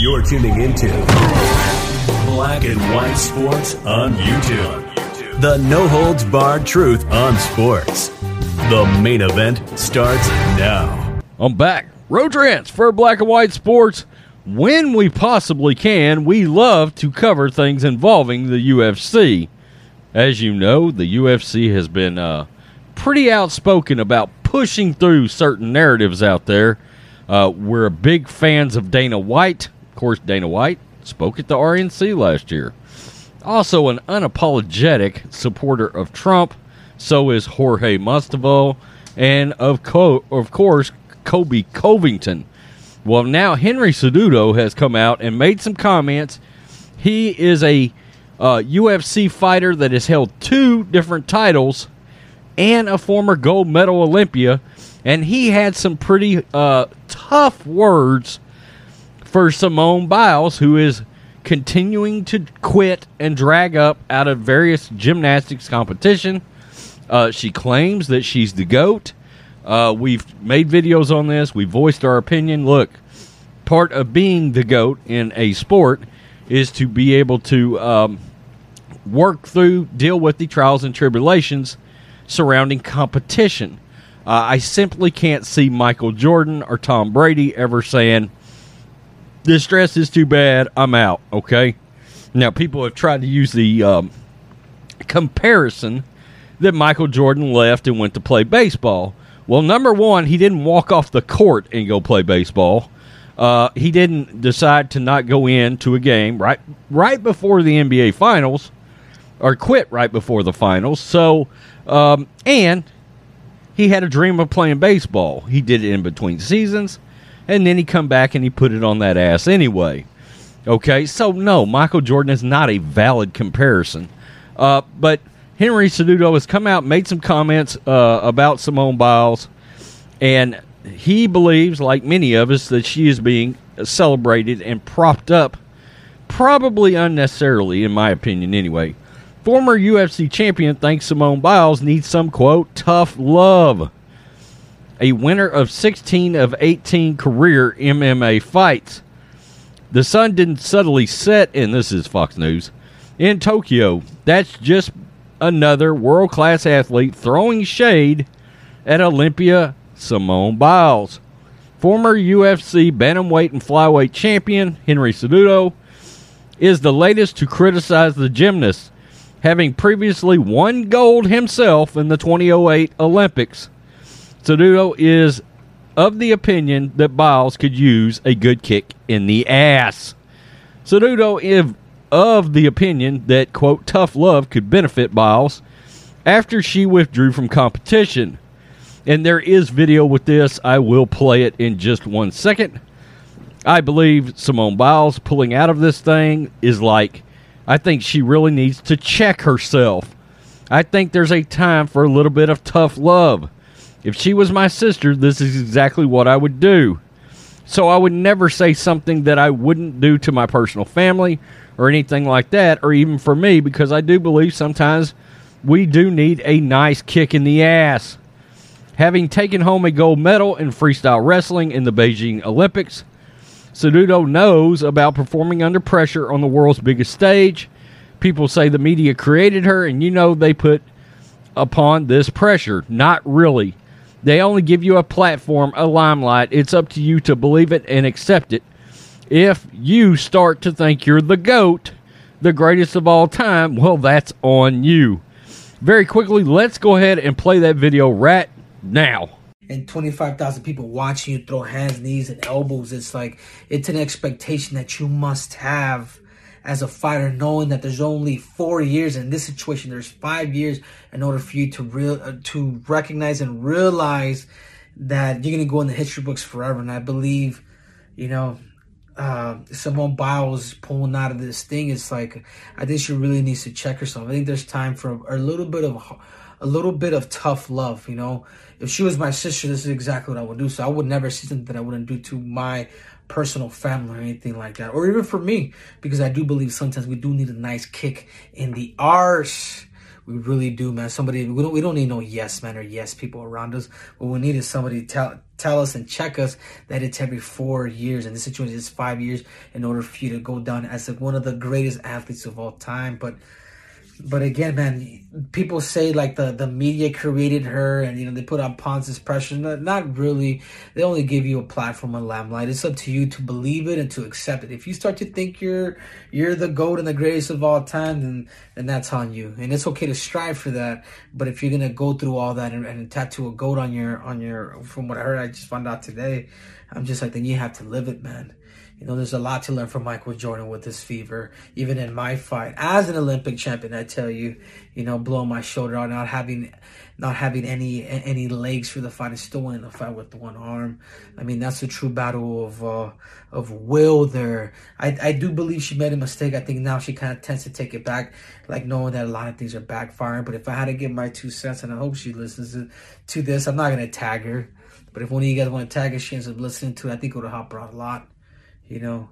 You're tuning into Black and White Sports on YouTube. The no holds barred truth on sports. The main event starts now. I'm back. Road Trance for Black and White Sports. When we possibly can, we love to cover things involving the UFC. As you know, the UFC has been uh, pretty outspoken about pushing through certain narratives out there. Uh, we're big fans of Dana White. Of course, Dana White spoke at the RNC last year. Also, an unapologetic supporter of Trump. So is Jorge Masvidal, and of co- of course Colby Covington. Well, now Henry Cejudo has come out and made some comments. He is a uh, UFC fighter that has held two different titles and a former gold medal Olympia, and he had some pretty uh, tough words for Simone Biles, who is continuing to quit and drag up out of various gymnastics competition. Uh, she claims that she's the goat. Uh, we've made videos on this. We voiced our opinion. Look, part of being the goat in a sport is to be able to um, work through, deal with the trials and tribulations surrounding competition. Uh, I simply can't see Michael Jordan or Tom Brady ever saying, This stress is too bad, I'm out, okay? Now, people have tried to use the um, comparison that Michael Jordan left and went to play baseball. Well, number one, he didn't walk off the court and go play baseball. Uh, he didn't decide to not go into a game right right before the NBA Finals, or quit right before the finals. So, um, and he had a dream of playing baseball. He did it in between seasons, and then he come back and he put it on that ass anyway. Okay, so no, Michael Jordan is not a valid comparison. Uh, but Henry Cejudo has come out, made some comments uh, about Simone Biles, and he believes, like many of us, that she is being celebrated and propped up, probably unnecessarily, in my opinion, anyway. Former UFC champion thinks Simone Biles needs some, quote, tough love. A winner of 16 of 18 career MMA fights. The sun didn't subtly set, and this is Fox News, in Tokyo. That's just another world class athlete throwing shade at Olympia Simone Biles. Former UFC bantamweight and flyweight champion Henry Cejudo is the latest to criticize the gymnast, having previously won gold himself in the 2008 Olympics. Cejudo is of the opinion that Biles could use a good kick in the ass. Cejudo is of the opinion that, quote, tough love could benefit Biles after she withdrew from competition. And there is video with this. I will play it in just one second. I believe Simone Biles pulling out of this thing is like, I think she really needs to check herself. I think there's a time for a little bit of tough love. If she was my sister, this is exactly what I would do. So I would never say something that I wouldn't do to my personal family or anything like that, or even for me, because I do believe sometimes we do need a nice kick in the ass. Having taken home a gold medal in freestyle wrestling in the Beijing Olympics, Cejudo knows about performing under pressure on the world's biggest stage. People say the media created her, and you know they put upon this pressure. Not really. They only give you a platform, a limelight. It's up to you to believe it and accept it. If you start to think you're the GOAT, the greatest of all time, well, that's on you. Very quickly, let's go ahead and play that video right now. and 25,000 people watching you throw hands, knees, and elbows. It's like, it's an expectation that you must have as a fighter, knowing that there's only four years in this situation, there's five years in order for you to real uh, to recognize and realize that you're gonna go in the history books forever. And I believe, you know, uh, Simone Biles pulling out of this thing, it's like I think she really needs to check herself. I think there's time for a, a little bit of a little bit of tough love. You know, if she was my sister, this is exactly what I would do. So I would never see something that I wouldn't do to my personal family or anything like that, or even for me, because I do believe sometimes we do need a nice kick in the arse. We really do, man. Somebody we don't we don't need no yes men or yes people around us. What we need is somebody to tell tell us and check us that it's every four years, and the situation is five years in order for you to go down as like one of the greatest athletes of all time. But but again, man, people say like the, the media created her and, you know, they put on Ponce's pressure. Not, really. They only give you a platform and limelight. It's up to you to believe it and to accept it. If you start to think you're, you're the GOAT and the greatest of all time, then, then that's on you. And it's okay to strive for that. But if you're to go through all that and, and tattoo a GOAT on your, on your, from what I heard, I just found out today, I'm just like, then you have to live it, man. You know, there's a lot to learn from Michael Jordan with this fever. Even in my fight as an Olympic champion, I tell you, you know, blowing my shoulder out, not having, not having any any legs for the fight, and still winning the fight with one arm. I mean, that's a true battle of uh, of will. There, I I do believe she made a mistake. I think now she kind of tends to take it back, like knowing that a lot of things are backfiring. But if I had to give my two cents, and I hope she listens to, to this, I'm not gonna tag her. But if one of you guys want to tag her, she ends up listening to it. I think it would help her out a lot. You know,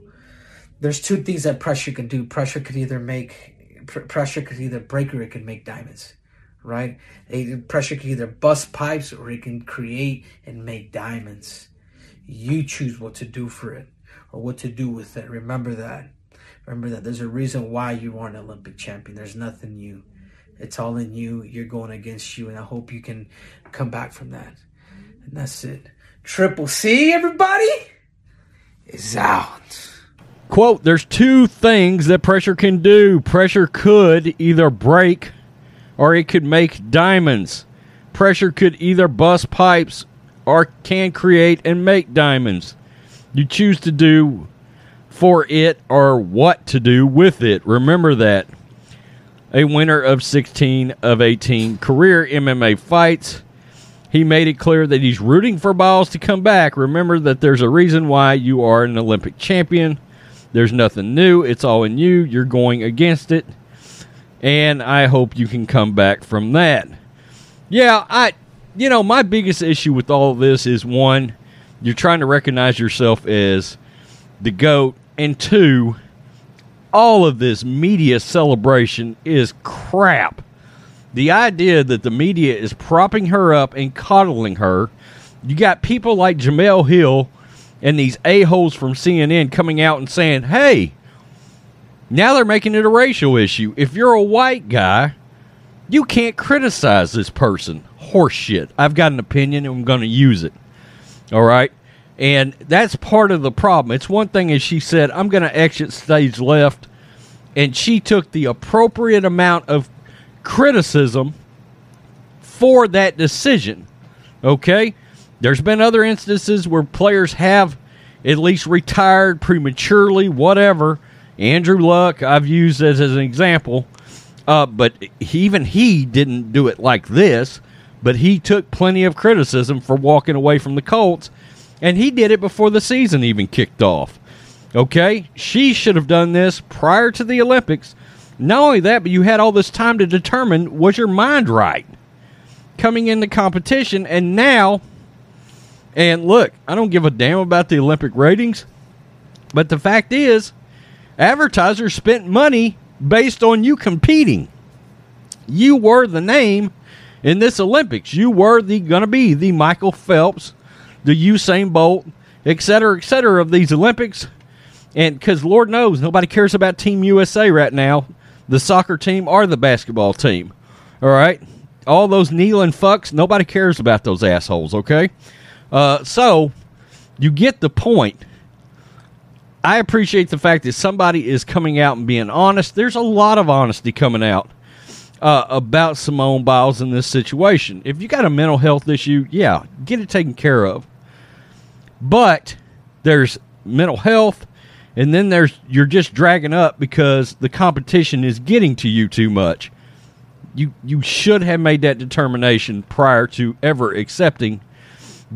there's two things that pressure can do. Pressure could either make pr- pressure could either break or it can make diamonds, right? A, pressure can either bust pipes or it can create and make diamonds. You choose what to do for it or what to do with it. Remember that. Remember that. There's a reason why you are an Olympic champion. There's nothing you. It's all in you. You're going against you, and I hope you can come back from that. And that's it. Triple C, everybody is out. Quote, there's two things that pressure can do. Pressure could either break or it could make diamonds. Pressure could either bust pipes or can create and make diamonds. You choose to do for it or what to do with it. Remember that. A winner of 16 of 18 career MMA fights he made it clear that he's rooting for Biles to come back. Remember that there's a reason why you are an Olympic champion. There's nothing new. It's all in you. You're going against it. And I hope you can come back from that. Yeah, I you know, my biggest issue with all of this is one, you're trying to recognize yourself as the GOAT, and two, all of this media celebration is crap the idea that the media is propping her up and coddling her. You got people like Jemele Hill and these a-holes from CNN coming out and saying, hey, now they're making it a racial issue. If you're a white guy, you can't criticize this person. Horseshit. I've got an opinion and I'm going to use it. All right? And that's part of the problem. It's one thing as she said, I'm going to exit stage left. And she took the appropriate amount of criticism for that decision. Okay? There's been other instances where players have at least retired prematurely, whatever. Andrew Luck, I've used as, as an example. Uh, but he, even he didn't do it like this, but he took plenty of criticism for walking away from the Colts, and he did it before the season even kicked off. Okay? She should have done this prior to the Olympics not only that, but you had all this time to determine was your mind right coming into competition, and now, and look, I don't give a damn about the Olympic ratings, but the fact is, advertisers spent money based on you competing. You were the name in this Olympics. You were the going to be the Michael Phelps, the Usain Bolt, et cetera, et cetera of these Olympics. And because Lord knows nobody cares about Team USA right now the soccer team or the basketball team. All right? All those kneeling fucks, nobody cares about those assholes, okay? Uh, so, you get the point. I appreciate the fact that somebody is coming out and being honest. There's a lot of honesty coming out uh, about Simone Biles in this situation. If you got a mental health issue, yeah, get it taken care of. But there's mental health, and then there's you're just dragging up because the competition is getting to you too much. You you should have made that determination prior to ever accepting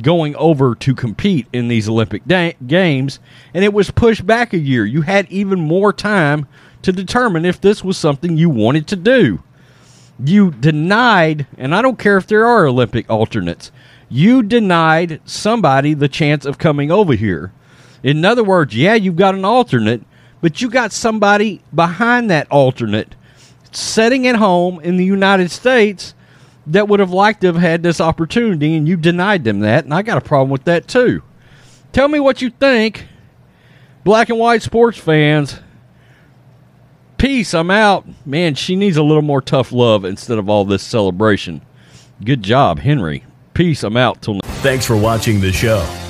going over to compete in these Olympic da- Games, and it was pushed back a year. You had even more time to determine if this was something you wanted to do. You denied, and I don't care if there are Olympic alternates, you denied somebody the chance of coming over here. In other words, yeah, you've got an alternate, but you got somebody behind that alternate sitting at home in the United States that would have liked to have had this opportunity, and you denied them that, and I got a problem with that too. Tell me what you think, black and white sports fans. Peace, I'm out. Man, she needs a little more tough love instead of all this celebration. Good job, Henry. Peace, I'm out till Thanks for watching the show.